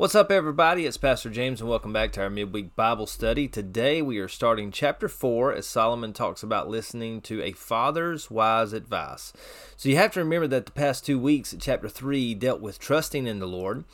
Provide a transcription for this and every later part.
What's up, everybody? It's Pastor James, and welcome back to our midweek Bible study. Today we are starting chapter 4 as Solomon talks about listening to a father's wise advice. So you have to remember that the past two weeks at chapter 3 dealt with trusting in the Lord.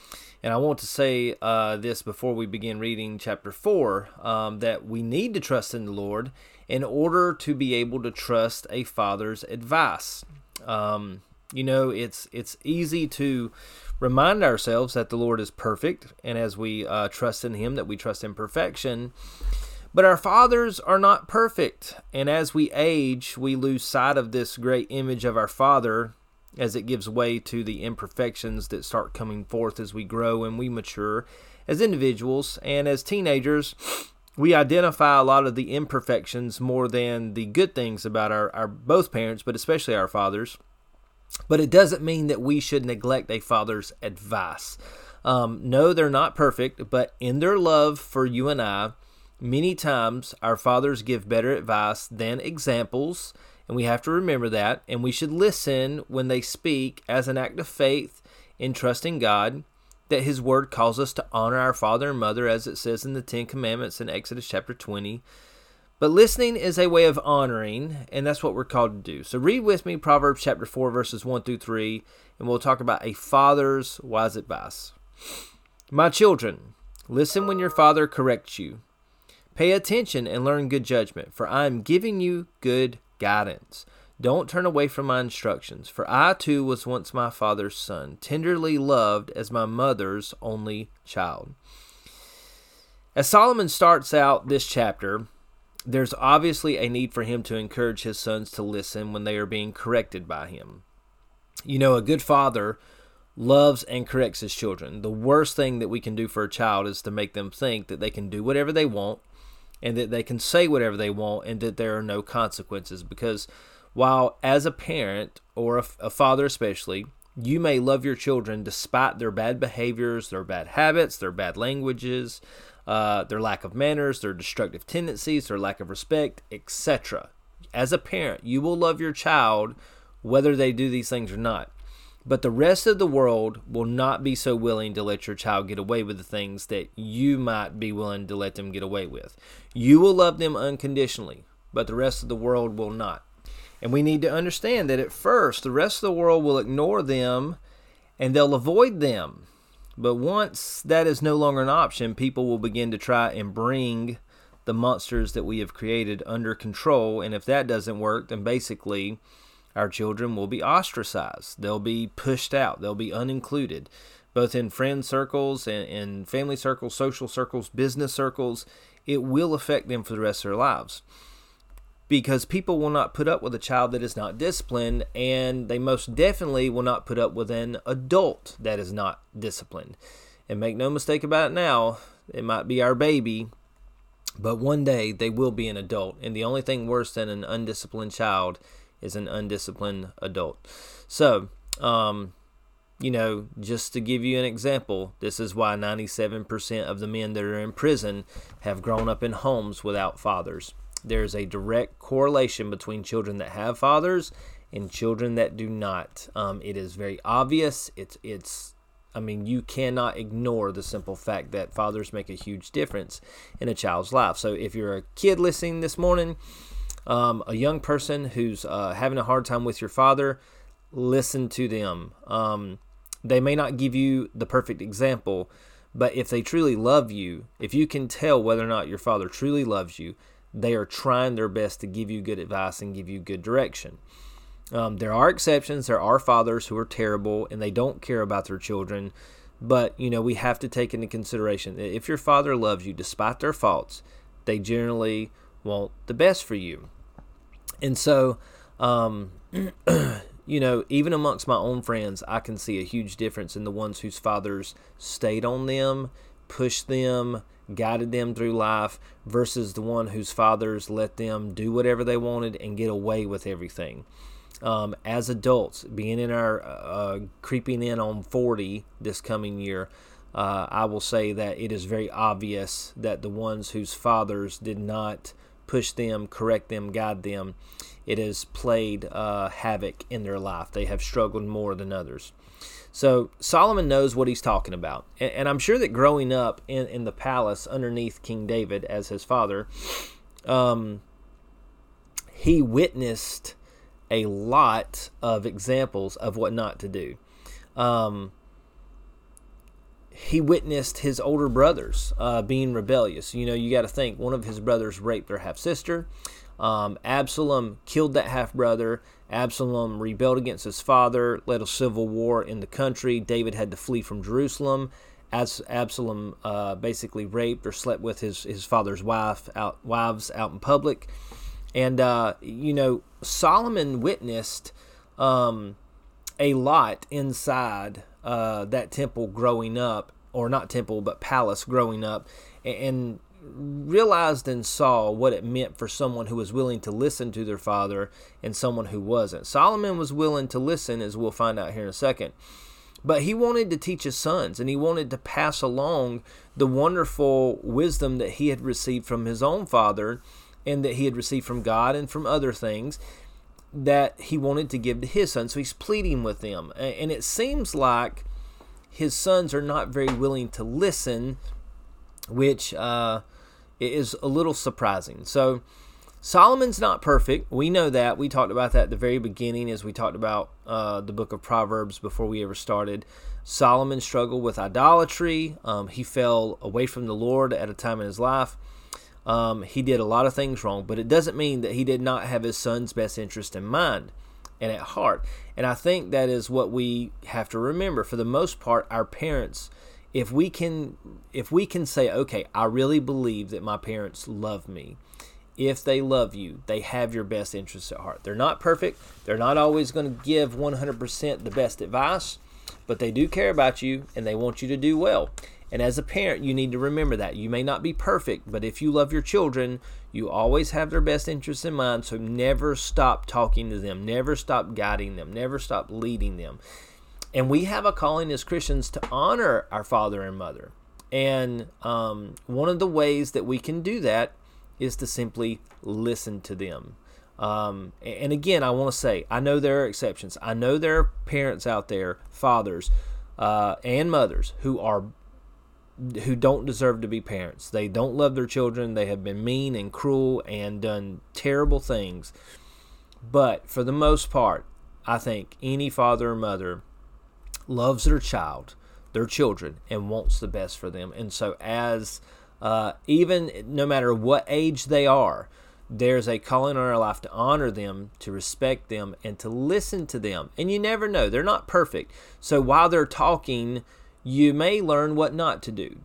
And I want to say uh, this before we begin reading chapter 4 um, that we need to trust in the Lord in order to be able to trust a father's advice. Um, you know, it's it's easy to remind ourselves that the Lord is perfect, and as we uh, trust in Him, that we trust in perfection. But our fathers are not perfect, and as we age, we lose sight of this great image of our Father as it gives way to the imperfections that start coming forth as we grow and we mature as individuals and as teenagers. We identify a lot of the imperfections more than the good things about our, our both parents, but especially our fathers. But it doesn't mean that we should neglect a father's advice. Um, no, they're not perfect, but in their love for you and I, many times our fathers give better advice than examples, and we have to remember that. And we should listen when they speak as an act of faith in trusting God that His Word calls us to honor our father and mother, as it says in the Ten Commandments in Exodus chapter 20. But listening is a way of honoring, and that's what we're called to do. So read with me Proverbs chapter 4, verses 1 through 3, and we'll talk about a father's wise advice. My children, listen when your father corrects you. Pay attention and learn good judgment, for I am giving you good guidance. Don't turn away from my instructions, for I too was once my father's son, tenderly loved as my mother's only child. As Solomon starts out this chapter, there's obviously a need for him to encourage his sons to listen when they are being corrected by him. You know, a good father loves and corrects his children. The worst thing that we can do for a child is to make them think that they can do whatever they want and that they can say whatever they want and that there are no consequences. Because while, as a parent or a, a father especially, you may love your children despite their bad behaviors, their bad habits, their bad languages, uh, their lack of manners, their destructive tendencies, their lack of respect, etc. As a parent, you will love your child whether they do these things or not. But the rest of the world will not be so willing to let your child get away with the things that you might be willing to let them get away with. You will love them unconditionally, but the rest of the world will not. And we need to understand that at first, the rest of the world will ignore them and they'll avoid them. But once that is no longer an option, people will begin to try and bring the monsters that we have created under control. And if that doesn't work, then basically our children will be ostracized. They'll be pushed out. They'll be unincluded, both in friend circles and in family circles, social circles, business circles. It will affect them for the rest of their lives because people will not put up with a child that is not disciplined, and they most definitely will not put up with an adult that is not disciplined. And make no mistake about it now, it might be our baby, but one day they will be an adult. And the only thing worse than an undisciplined child is an undisciplined adult. So, um, you know, just to give you an example, this is why 97% of the men that are in prison have grown up in homes without fathers there's a direct correlation between children that have fathers and children that do not. Um, it is very obvious. It's it's. I mean, you cannot ignore the simple fact that fathers make a huge difference in a child's life. So, if you're a kid listening this morning, um, a young person who's uh, having a hard time with your father, listen to them. Um, they may not give you the perfect example, but if they truly love you, if you can tell whether or not your father truly loves you, they are trying their best to give you good advice and give you good direction. Um, there are exceptions. There are fathers who are terrible and they don't care about their children. But, you know, we have to take into consideration that if your father loves you despite their faults, they generally want the best for you. And so, um, you know, even amongst my own friends, I can see a huge difference in the ones whose fathers stayed on them, pushed them, guided them through life versus the one whose fathers let them do whatever they wanted and get away with everything. Um, as adults, being in our uh, creeping in on 40 this coming year, uh, I will say that it is very obvious that the ones whose fathers did not push them, correct them, guide them, it has played uh, havoc in their life. They have struggled more than others. So Solomon knows what he's talking about. And, and I'm sure that growing up in, in the palace underneath King David as his father, um, he witnessed a lot of examples of what not to do. Um, he witnessed his older brothers uh, being rebellious. You know, you got to think one of his brothers raped their half sister. Um, Absalom killed that half brother. Absalom rebelled against his father, led a civil war in the country. David had to flee from Jerusalem. As Absalom uh, basically raped or slept with his, his father's wife out wives out in public, and uh, you know Solomon witnessed um, a lot inside uh, that temple growing up, or not temple but palace growing up, and realized and saw what it meant for someone who was willing to listen to their father and someone who wasn't. Solomon was willing to listen, as we'll find out here in a second. But he wanted to teach his sons and he wanted to pass along the wonderful wisdom that he had received from his own father and that he had received from God and from other things that he wanted to give to his sons. So he's pleading with them. And it seems like his sons are not very willing to listen, which uh, is a little surprising. So Solomon's not perfect. We know that. We talked about that at the very beginning as we talked about uh, the book of Proverbs before we ever started. Solomon struggled with idolatry. Um, he fell away from the Lord at a time in his life. Um, he did a lot of things wrong, but it doesn't mean that he did not have his son's best interest in mind and at heart. And I think that is what we have to remember. For the most part, our parents if we can if we can say okay i really believe that my parents love me. If they love you they have your best interests at heart. They're not perfect. They're not always going to give 100% the best advice but they do care about you and they want you to do well. And as a parent you need to remember that. You may not be perfect but if you love your children you always have their best interests in mind. So never stop talking to them. Never stop guiding them. Never stop leading them and we have a calling as Christians to honor our father and mother. And um, one of the ways that we can do that is to simply listen to them. Um, and again, I want to say, I know there are exceptions. I know there are parents out there, fathers uh, and mothers, who are who don't deserve to be parents. They don't love their children. They have been mean and cruel and done terrible things. But for the most part, I think any father or mother loves their child, their children, and wants the best for them. And so, as uh, even no matter what age they are, there's a calling on our life to honor them, to respect them, and to listen to them. And you never know, they're not perfect. So while they're talking, you may learn what not to do.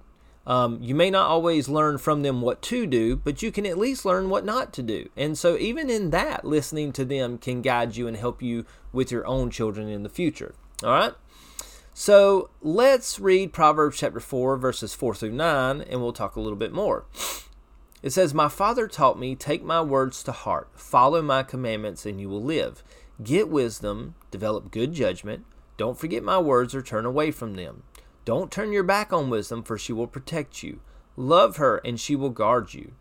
Um, you may not always learn from them what to do, but you can at least learn what not to do. And so, even in that, listening to them can guide you and help you with your own children in the future. All right? So let's read Proverbs chapter 4, verses 4 through 9, and we'll talk a little bit more. It says, My father taught me, take my words to heart, follow my commandments, and you will live. Get wisdom, develop good judgment. Don't forget my words or turn away from them. Don't turn your back on wisdom, for she will protect you. Love her, and she will guard you.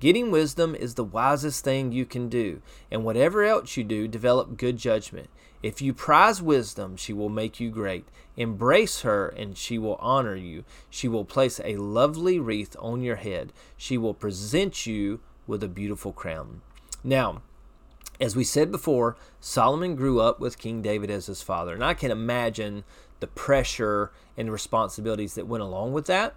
Getting wisdom is the wisest thing you can do, and whatever else you do, develop good judgment. If you prize wisdom, she will make you great. Embrace her, and she will honor you. She will place a lovely wreath on your head. She will present you with a beautiful crown. Now, as we said before, Solomon grew up with King David as his father, and I can imagine the pressure and responsibilities that went along with that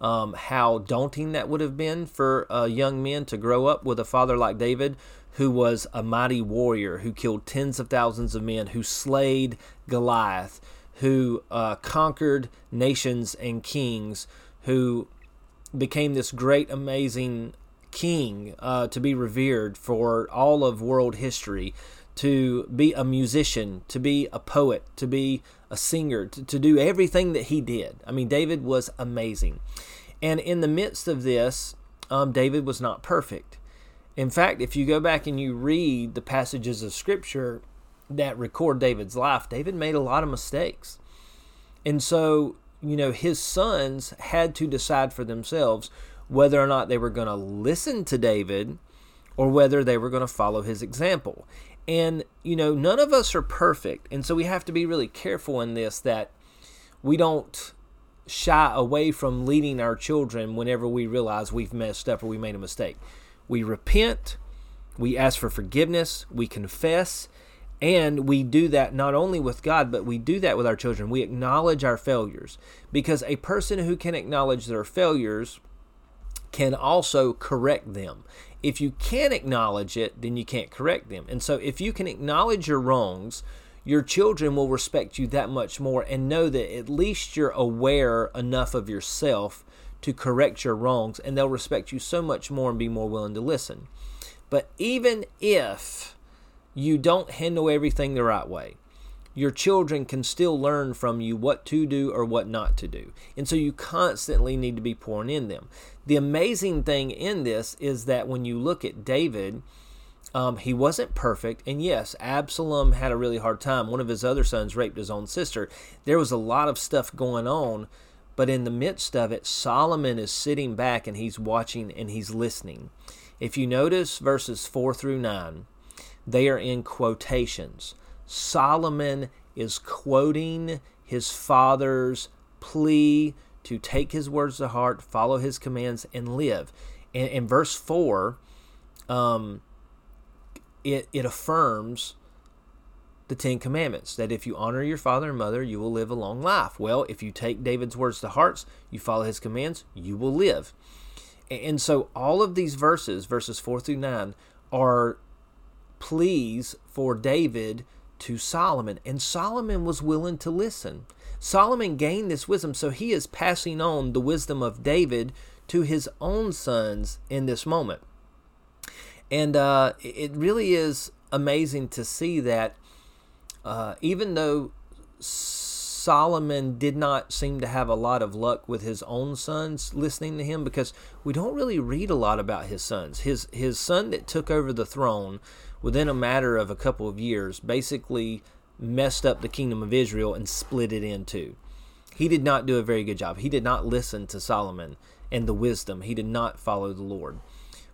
um, how daunting that would have been for uh, young men to grow up with a father like David, who was a mighty warrior, who killed tens of thousands of men, who slayed Goliath, who uh, conquered nations and kings, who became this great, amazing king uh, to be revered for all of world history, to be a musician, to be a poet, to be a singer, to, to do everything that he did. I mean, David was amazing. And in the midst of this, um, David was not perfect. In fact, if you go back and you read the passages of Scripture that record David's life, David made a lot of mistakes. And so, you know, his sons had to decide for themselves whether or not they were going to listen to David or whether they were going to follow his example. And, you know, none of us are perfect. And so we have to be really careful in this that we don't shy away from leading our children whenever we realize we've messed up or we made a mistake. We repent, we ask for forgiveness, we confess, and we do that not only with God, but we do that with our children. We acknowledge our failures because a person who can acknowledge their failures can also correct them. If you can't acknowledge it, then you can't correct them. And so if you can acknowledge your wrongs, your children will respect you that much more and know that at least you're aware enough of yourself to correct your wrongs, and they'll respect you so much more and be more willing to listen. But even if you don't handle everything the right way, your children can still learn from you what to do or what not to do. And so you constantly need to be pouring in them. The amazing thing in this is that when you look at David, um, he wasn't perfect, and yes, Absalom had a really hard time. One of his other sons raped his own sister. There was a lot of stuff going on, but in the midst of it, Solomon is sitting back and he's watching and he's listening. If you notice verses 4 through 9, they are in quotations. Solomon is quoting his father's plea to take his words to heart, follow his commands, and live. In, in verse 4, um, it, it affirms the Ten Commandments that if you honor your father and mother, you will live a long life. Well, if you take David's words to hearts, you follow his commands, you will live. And so all of these verses, verses 4 through 9, are pleas for David to Solomon. And Solomon was willing to listen. Solomon gained this wisdom, so he is passing on the wisdom of David to his own sons in this moment. And uh, it really is amazing to see that uh, even though Solomon did not seem to have a lot of luck with his own sons listening to him because we don't really read a lot about his sons. His his son that took over the throne within a matter of a couple of years basically messed up the kingdom of Israel and split it in two. He did not do a very good job. He did not listen to Solomon and the wisdom. He did not follow the Lord.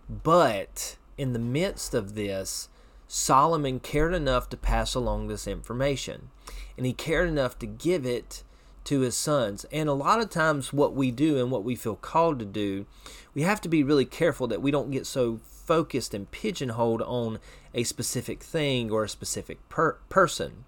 But in the midst of this, Solomon cared enough to pass along this information. And he cared enough to give it to his sons. And a lot of times, what we do and what we feel called to do, we have to be really careful that we don't get so focused and pigeonholed on a specific thing or a specific per- person.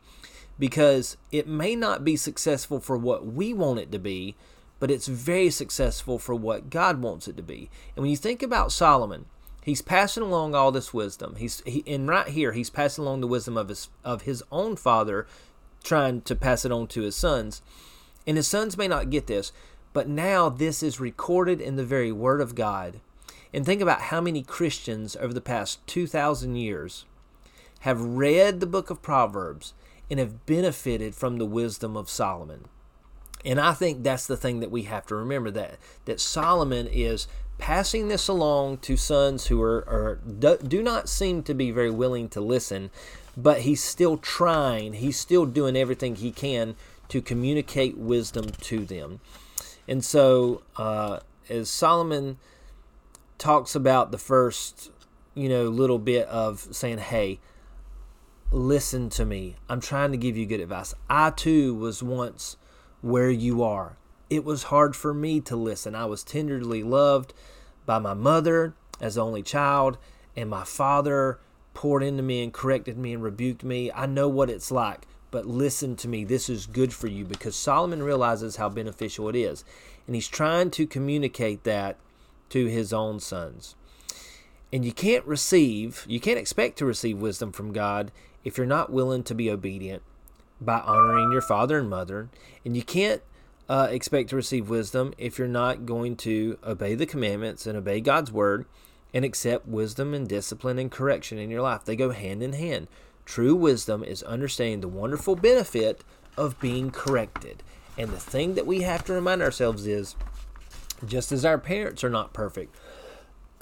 Because it may not be successful for what we want it to be, but it's very successful for what God wants it to be. And when you think about Solomon, He's passing along all this wisdom. He's he, and right here he's passing along the wisdom of his of his own father, trying to pass it on to his sons. And his sons may not get this, but now this is recorded in the very Word of God. And think about how many Christians over the past 2,000 years have read the book of Proverbs and have benefited from the wisdom of Solomon. And I think that's the thing that we have to remember that that Solomon is passing this along to sons who are, are do, do not seem to be very willing to listen, but he's still trying. He's still doing everything he can to communicate wisdom to them. And so, uh, as Solomon talks about the first, you know, little bit of saying, "Hey, listen to me. I'm trying to give you good advice. I too was once where you are. It was hard for me to listen. I was tenderly loved by my mother as only child, and my father poured into me and corrected me and rebuked me. I know what it's like, but listen to me. This is good for you because Solomon realizes how beneficial it is. And he's trying to communicate that to his own sons. And you can't receive, you can't expect to receive wisdom from God if you're not willing to be obedient by honoring your father and mother. And you can't uh, expect to receive wisdom if you're not going to obey the commandments and obey God's word and accept wisdom and discipline and correction in your life. They go hand in hand. True wisdom is understanding the wonderful benefit of being corrected. And the thing that we have to remind ourselves is just as our parents are not perfect,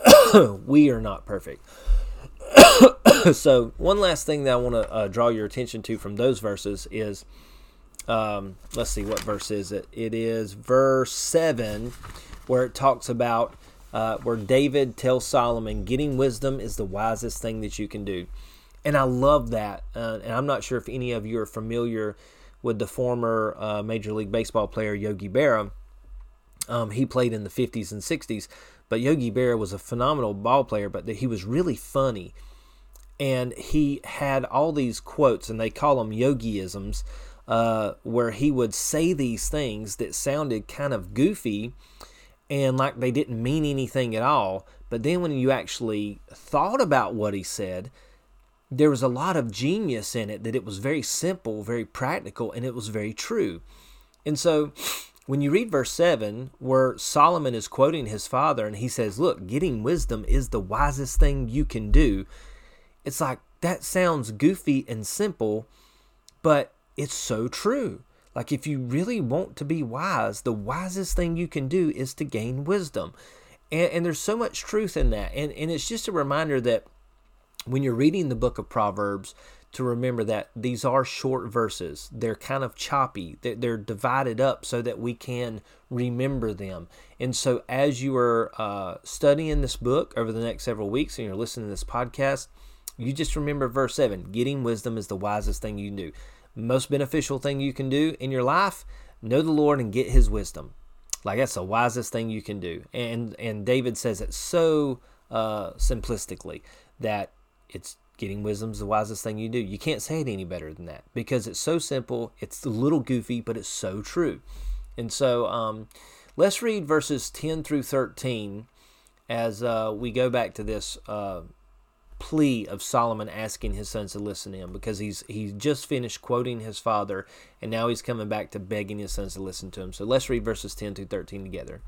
we are not perfect. so, one last thing that I want to uh, draw your attention to from those verses is um, let's see what verse is it it is verse 7 where it talks about uh, where david tells solomon getting wisdom is the wisest thing that you can do and i love that uh, and i'm not sure if any of you are familiar with the former uh, Major League Baseball player Yogi Berra. Um, he played in the 50s and 60s, but Yogi Berra was a phenomenal ball player, but that he was really funny. And he had all these quotes, and they call them yogiisms, uh, where he would say these things that sounded kind of goofy and like they didn't mean anything at all. But then when you actually thought about what he said, there was a lot of genius in it that it was very simple, very practical, and it was very true. And so when you read verse 7, where Solomon is quoting his father, and he says, Look, getting wisdom is the wisest thing you can do, it's like that sounds goofy and simple, but it's so true. Like, if you really want to be wise, the wisest thing you can do is to gain wisdom. And, and there's so much truth in that. And, and it's just a reminder that when you're reading the book of Proverbs, to remember that these are short verses. They're kind of choppy. They're divided up so that we can remember them. And so, as you are uh, studying this book over the next several weeks and you're listening to this podcast, you just remember verse 7 getting wisdom is the wisest thing you can do. Most beneficial thing you can do in your life, know the Lord and get his wisdom. Like that's the wisest thing you can do. And and David says it so uh, simplistically that it's getting wisdom's the wisest thing you do. You can't say it any better than that because it's so simple. It's a little goofy, but it's so true. And so um, let's read verses 10 through 13 as uh, we go back to this uh, plea of Solomon asking his sons to listen to him because he's he's just finished quoting his father and now he's coming back to begging his sons to listen to him. So let's read verses 10 through 13 together.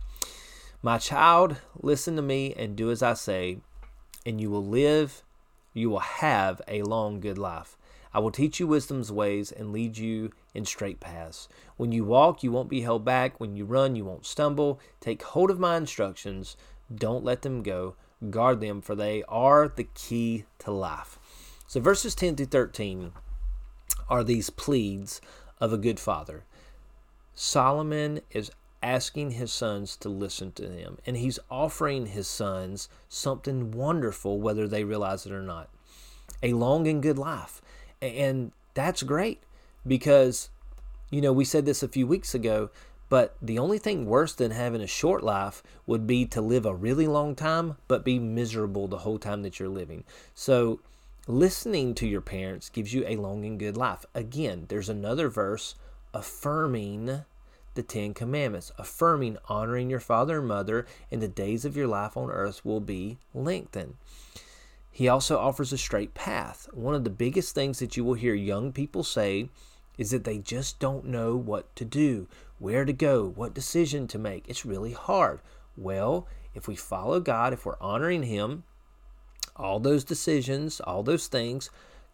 My child, listen to me and do as I say, and you will live you will have a long, good life. I will teach you wisdom's ways and lead you in straight paths. When you walk, you won't be held back. When you run, you won't stumble. Take hold of my instructions. Don't let them go. Guard them, for they are the key to life. So, verses 10 through 13 are these pleads of a good father. Solomon is asking his sons to listen to him. And he's offering his sons something wonderful, whether they realize it or not a long and good life. And that's great because, you know, we said this a few weeks ago, but the only thing worse than having a short life would be to live a really long time, but be miserable the whole time that you're living. So, listening to your parents gives you a long and good life. Again, there's another verse affirming the Ten Commandments, affirming honoring your father and mother, and the days of your life on earth will be lengthened. He also offers a straight path. One of the biggest things that you will hear young people say is that they just don't know what to do, where to go, what decision to make. It's really hard. Well, if we follow God, if we're honoring Him, all those decisions, all those things,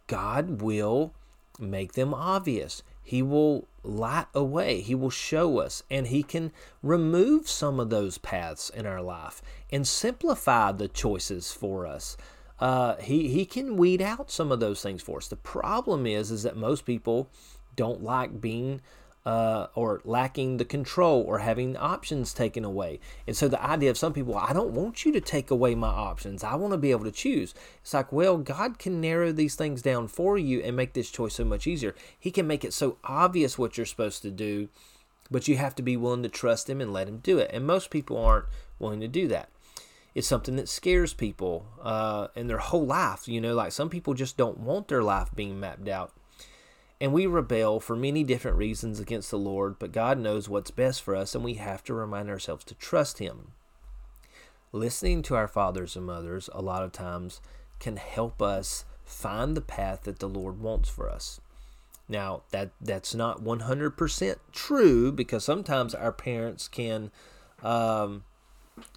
God will make them obvious. He will light a way. He will show us, and He can remove some of those paths in our life and simplify the choices for us. Uh, he he can weed out some of those things for us. The problem is is that most people don't like being uh, or lacking the control or having options taken away. And so the idea of some people, I don't want you to take away my options. I want to be able to choose. It's like, well, God can narrow these things down for you and make this choice so much easier. He can make it so obvious what you're supposed to do, but you have to be willing to trust Him and let Him do it. And most people aren't willing to do that. It's something that scares people uh, in their whole life. You know, like some people just don't want their life being mapped out. And we rebel for many different reasons against the Lord, but God knows what's best for us, and we have to remind ourselves to trust Him. Listening to our fathers and mothers a lot of times can help us find the path that the Lord wants for us. Now, that that's not 100% true because sometimes our parents can um,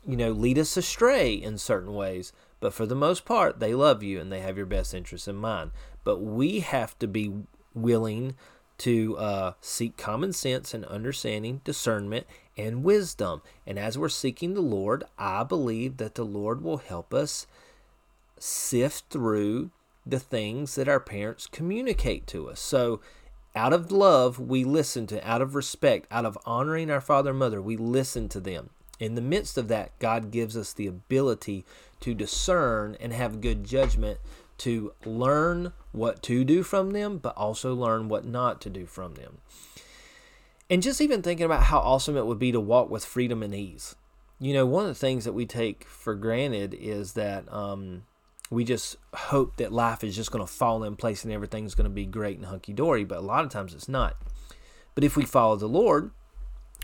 you know, lead us astray in certain ways. But for the most part, they love you and they have your best interests in mind. But we have to be willing to uh, seek common sense and understanding, discernment, and wisdom. And as we're seeking the Lord, I believe that the Lord will help us sift through the things that our parents communicate to us. So, out of love, we listen to, out of respect, out of honoring our father and mother, we listen to them. In the midst of that, God gives us the ability to discern and have good judgment to learn what to do from them, but also learn what not to do from them. And just even thinking about how awesome it would be to walk with freedom and ease. You know, one of the things that we take for granted is that um, we just hope that life is just going to fall in place and everything's going to be great and hunky dory, but a lot of times it's not. But if we follow the Lord,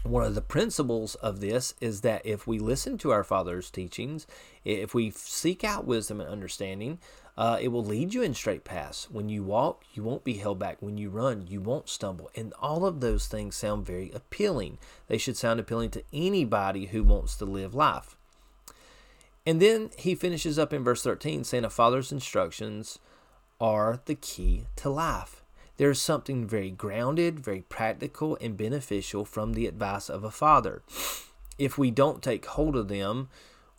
one of the principles of this is that if we listen to our Father's teachings, if we seek out wisdom and understanding, uh, it will lead you in straight paths. When you walk, you won't be held back. When you run, you won't stumble. And all of those things sound very appealing. They should sound appealing to anybody who wants to live life. And then he finishes up in verse 13 saying, A father's instructions are the key to life. There's something very grounded, very practical, and beneficial from the advice of a father. If we don't take hold of them,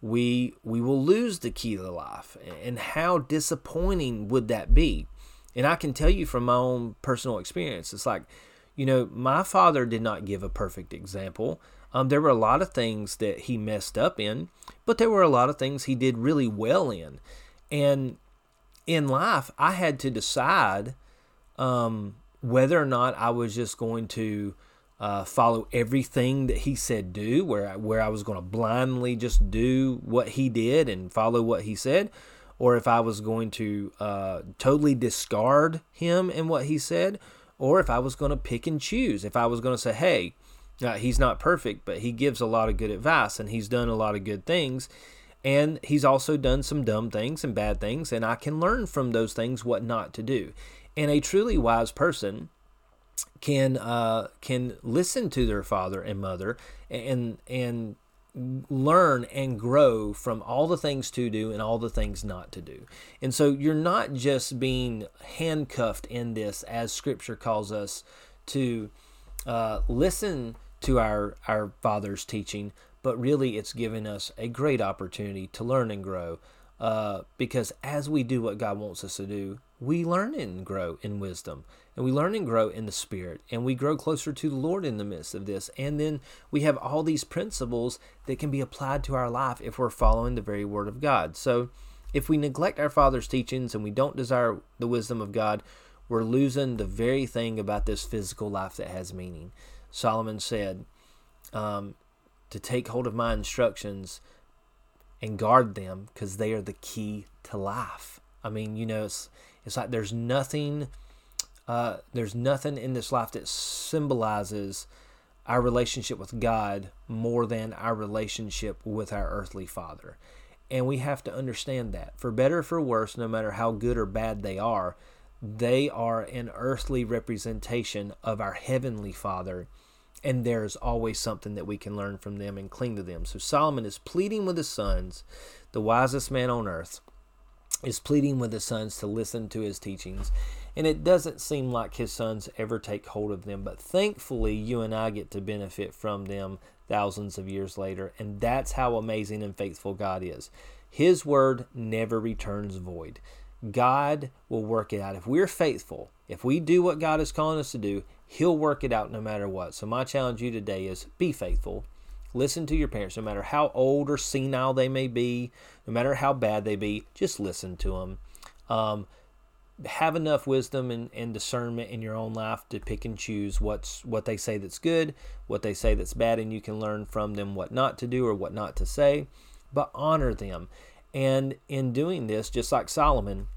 we we will lose the key to life. And how disappointing would that be? And I can tell you from my own personal experience, it's like, you know, my father did not give a perfect example. Um, there were a lot of things that he messed up in, but there were a lot of things he did really well in. And in life, I had to decide um, whether or not I was just going to uh, follow everything that he said do, where I, where I was going to blindly just do what he did and follow what he said, or if I was going to uh, totally discard him and what he said, or if I was going to pick and choose. If I was going to say, hey, uh, he's not perfect, but he gives a lot of good advice and he's done a lot of good things. And he's also done some dumb things and bad things, and I can learn from those things what not to do. And a truly wise person can uh, can listen to their father and mother and and learn and grow from all the things to do and all the things not to do. And so you're not just being handcuffed in this as scripture calls us to uh, listen to our our father's teaching, but really it's given us a great opportunity to learn and grow. Uh, because as we do what God wants us to do, we learn and grow in wisdom and we learn and grow in the spirit and we grow closer to the lord in the midst of this. And then we have all these principles that can be applied to our life if we're following the very word of god. So if we neglect our father's teachings and we don't desire the wisdom of god we're losing the very thing about this physical life that has meaning. Solomon said um, to take hold of my instructions and guard them because they are the key to life. I mean you know it's it's like there's nothing, uh, there's nothing in this life that symbolizes our relationship with God more than our relationship with our earthly Father. And we have to understand that. For better or for worse, no matter how good or bad they are, they are an earthly representation of our heavenly Father. And there's always something that we can learn from them and cling to them. So Solomon is pleading with his sons, the wisest man on earth, is pleading with his sons to listen to his teachings. And it doesn't seem like his sons ever take hold of them, but thankfully, you and I get to benefit from them thousands of years later. And that's how amazing and faithful God is. His word never returns void. God will work it out. If we're faithful, if we do what God is calling us to do, He'll work it out no matter what. So, my challenge to you today is be faithful Listen to your parents, no matter how old or senile they may be, no matter how bad they be, just listen to them. Um, have enough wisdom and, and discernment in your own life to pick and choose what's what they say that's good, what they say that's bad, and you can learn from them what not to do or what not to say. But honor them, and in doing this, just like Solomon,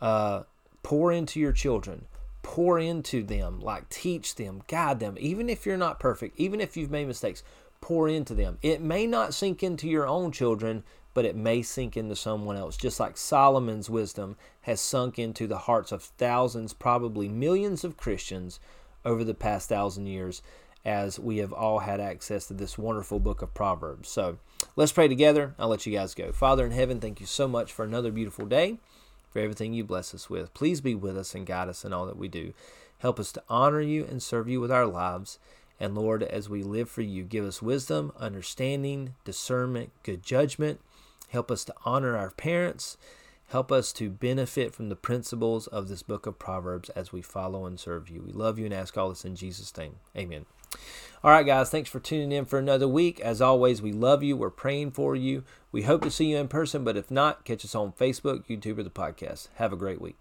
uh, pour into your children, pour into them, like teach them, guide them. Even if you're not perfect, even if you've made mistakes, pour into them. It may not sink into your own children, but it may sink into someone else. Just like Solomon's wisdom has sunk into the hearts of thousands, probably millions of Christians over the past thousand years, as we have all had access to this wonderful book of Proverbs. So let's pray together. I'll let you guys go. Father in heaven, thank you so much for another beautiful day, for everything you bless us with. Please be with us and guide us in all that we do. Help us to honor you and serve you with our lives. And Lord, as we live for you, give us wisdom, understanding, discernment, good judgment. Help us to honor our parents. Help us to benefit from the principles of this book of Proverbs as we follow and serve you. We love you and ask all this in Jesus' name. Amen. All right, guys, thanks for tuning in for another week. As always, we love you. We're praying for you. We hope to see you in person, but if not, catch us on Facebook, YouTube, or the podcast. Have a great week.